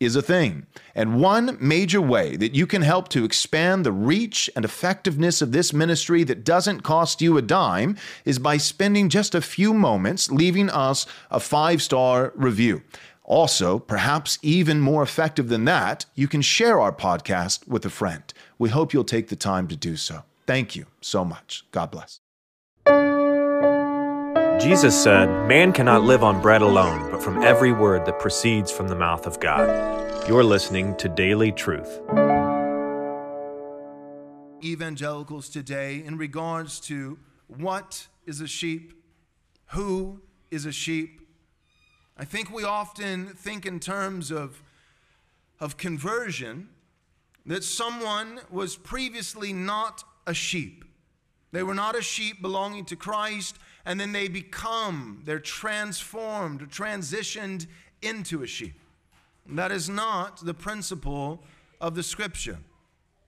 is a thing. And one major way that you can help to expand the reach and effectiveness of this ministry that doesn't cost you a dime is by spending just a few moments leaving us a five star review. Also, perhaps even more effective than that, you can share our podcast with a friend. We hope you'll take the time to do so. Thank you so much. God bless. Jesus said, Man cannot live on bread alone, but from every word that proceeds from the mouth of God. You're listening to Daily Truth. Evangelicals today, in regards to what is a sheep, who is a sheep, I think we often think in terms of, of conversion that someone was previously not a sheep. They were not a sheep belonging to Christ, and then they become, they're transformed, transitioned into a sheep. That is not the principle of the scripture.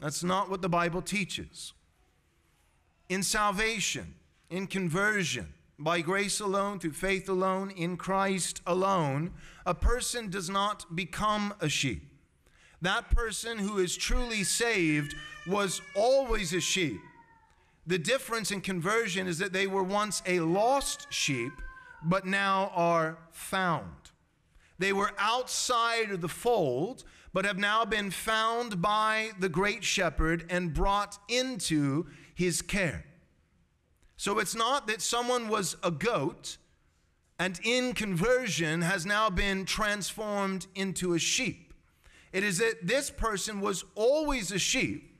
That's not what the Bible teaches. In salvation, in conversion, by grace alone, through faith alone, in Christ alone, a person does not become a sheep. That person who is truly saved was always a sheep. The difference in conversion is that they were once a lost sheep, but now are found. They were outside of the fold, but have now been found by the great shepherd and brought into his care. So it's not that someone was a goat and in conversion has now been transformed into a sheep. It is that this person was always a sheep,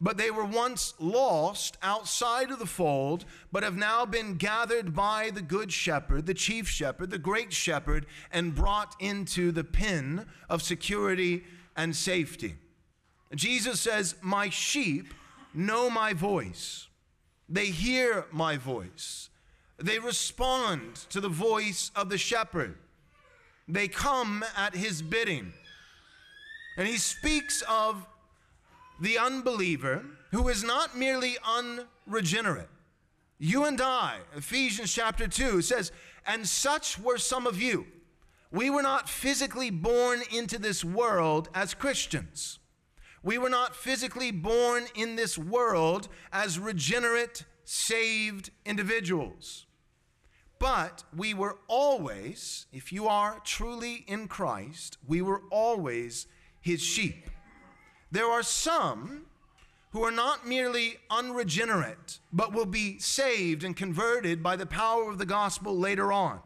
but they were once lost outside of the fold, but have now been gathered by the good shepherd, the chief shepherd, the great shepherd, and brought into the pen of security and safety. Jesus says, My sheep know my voice. They hear my voice. They respond to the voice of the shepherd. They come at his bidding. And he speaks of the unbeliever who is not merely unregenerate. You and I, Ephesians chapter 2 says, and such were some of you. We were not physically born into this world as Christians. We were not physically born in this world as regenerate, saved individuals. But we were always, if you are truly in Christ, we were always his sheep. There are some who are not merely unregenerate, but will be saved and converted by the power of the gospel later on.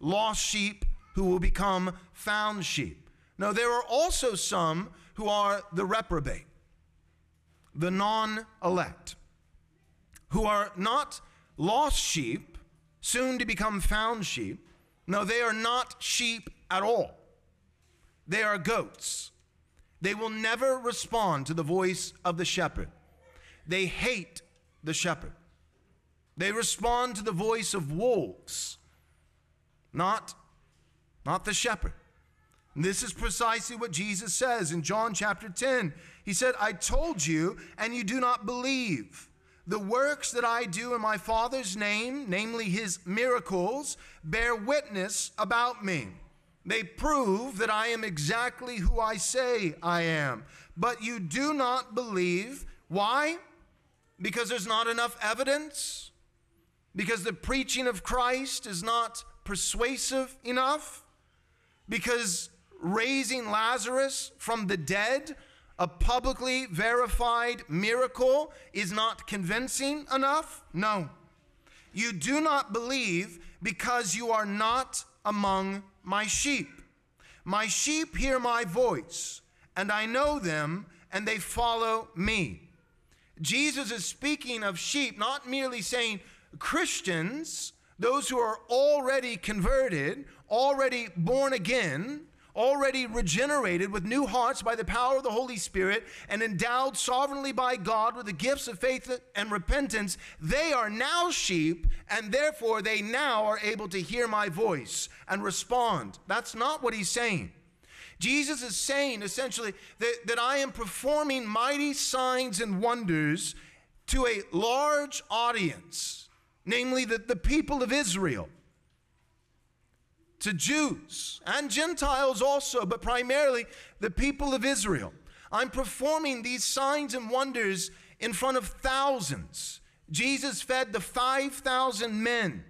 Lost sheep who will become found sheep. Now, there are also some who are the reprobate, the non elect, who are not lost sheep, soon to become found sheep. No, they are not sheep at all. They are goats. They will never respond to the voice of the shepherd. They hate the shepherd. They respond to the voice of wolves, not, not the shepherd. And this is precisely what Jesus says in John chapter 10. He said, I told you, and you do not believe. The works that I do in my Father's name, namely his miracles, bear witness about me. They prove that I am exactly who I say I am. But you do not believe. Why? Because there's not enough evidence? Because the preaching of Christ is not persuasive enough? Because raising Lazarus from the dead, a publicly verified miracle, is not convincing enough? No. You do not believe because you are not among my sheep. My sheep hear my voice, and I know them, and they follow me. Jesus is speaking of sheep, not merely saying Christians, those who are already converted, already born again, already regenerated with new hearts by the power of the Holy Spirit and endowed sovereignly by God with the gifts of faith and repentance, they are now sheep, and therefore they now are able to hear my voice and respond. That's not what he's saying. Jesus is saying essentially that, that I am performing mighty signs and wonders to a large audience, namely the, the people of Israel to Jews and Gentiles also, but primarily the people of Israel. I'm performing these signs and wonders in front of thousands. Jesus fed the 5,000 men,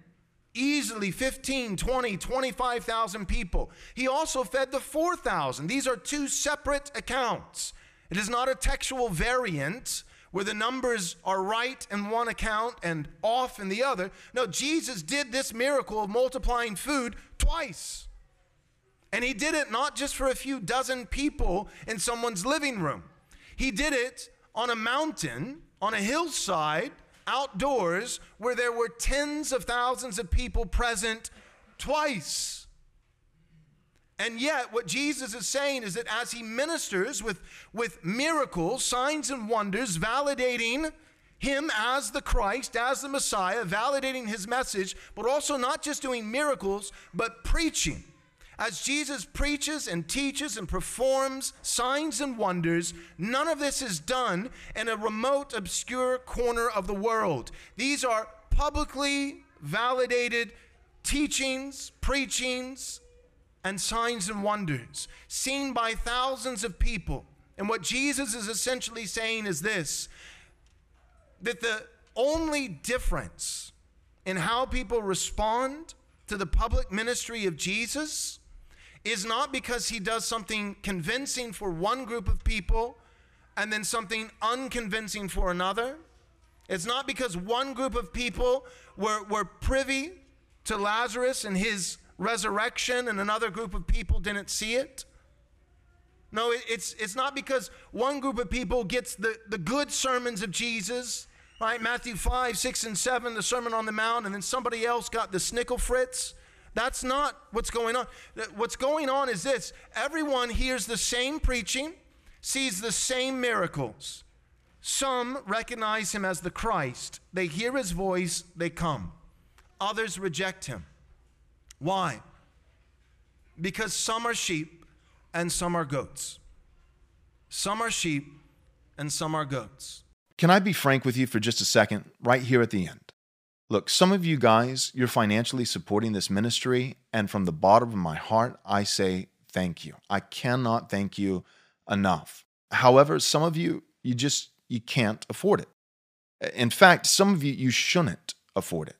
easily 15, 20, 25,000 people. He also fed the 4,000. These are two separate accounts. It is not a textual variant where the numbers are right in one account and off in the other. No, Jesus did this miracle of multiplying food twice. And he did it not just for a few dozen people in someone's living room, he did it on a mountain, on a hillside, outdoors, where there were tens of thousands of people present twice. And yet, what Jesus is saying is that as he ministers with, with miracles, signs, and wonders, validating him as the Christ, as the Messiah, validating his message, but also not just doing miracles, but preaching. As Jesus preaches and teaches and performs signs and wonders, none of this is done in a remote, obscure corner of the world. These are publicly validated teachings, preachings, and signs and wonders seen by thousands of people. And what Jesus is essentially saying is this that the only difference in how people respond to the public ministry of Jesus is not because he does something convincing for one group of people and then something unconvincing for another. It's not because one group of people were, were privy to Lazarus and his resurrection and another group of people didn't see it. No, it's, it's not because one group of people gets the, the good sermons of Jesus, right? Matthew 5, 6, and 7, the Sermon on the Mount, and then somebody else got the snickle fritz. That's not what's going on. What's going on is this everyone hears the same preaching, sees the same miracles. Some recognize him as the Christ. They hear his voice, they come. Others reject him. Why? Because some are sheep and some are goats. Some are sheep and some are goats. Can I be frank with you for just a second, right here at the end? Look, some of you guys, you're financially supporting this ministry, and from the bottom of my heart, I say thank you. I cannot thank you enough. However, some of you, you just you can't afford it. In fact, some of you you shouldn't afford it.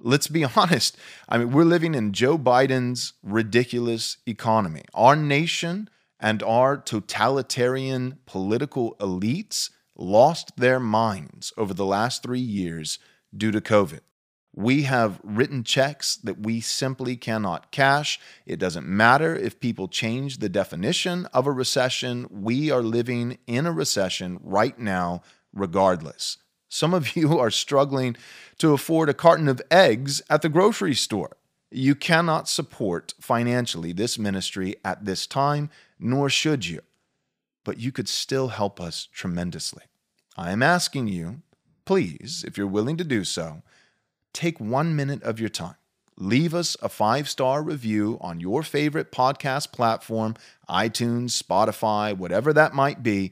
Let's be honest. I mean, we're living in Joe Biden's ridiculous economy. Our nation and our totalitarian political elites lost their minds over the last three years due to COVID. We have written checks that we simply cannot cash. It doesn't matter if people change the definition of a recession. We are living in a recession right now, regardless. Some of you are struggling to afford a carton of eggs at the grocery store. You cannot support financially this ministry at this time, nor should you. But you could still help us tremendously. I am asking you, please, if you're willing to do so, take one minute of your time. Leave us a five star review on your favorite podcast platform, iTunes, Spotify, whatever that might be.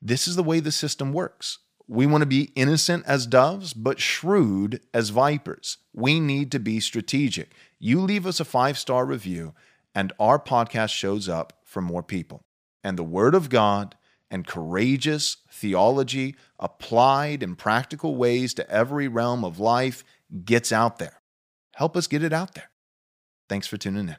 This is the way the system works. We want to be innocent as doves, but shrewd as vipers. We need to be strategic. You leave us a five star review, and our podcast shows up for more people. And the Word of God and courageous theology applied in practical ways to every realm of life gets out there. Help us get it out there. Thanks for tuning in.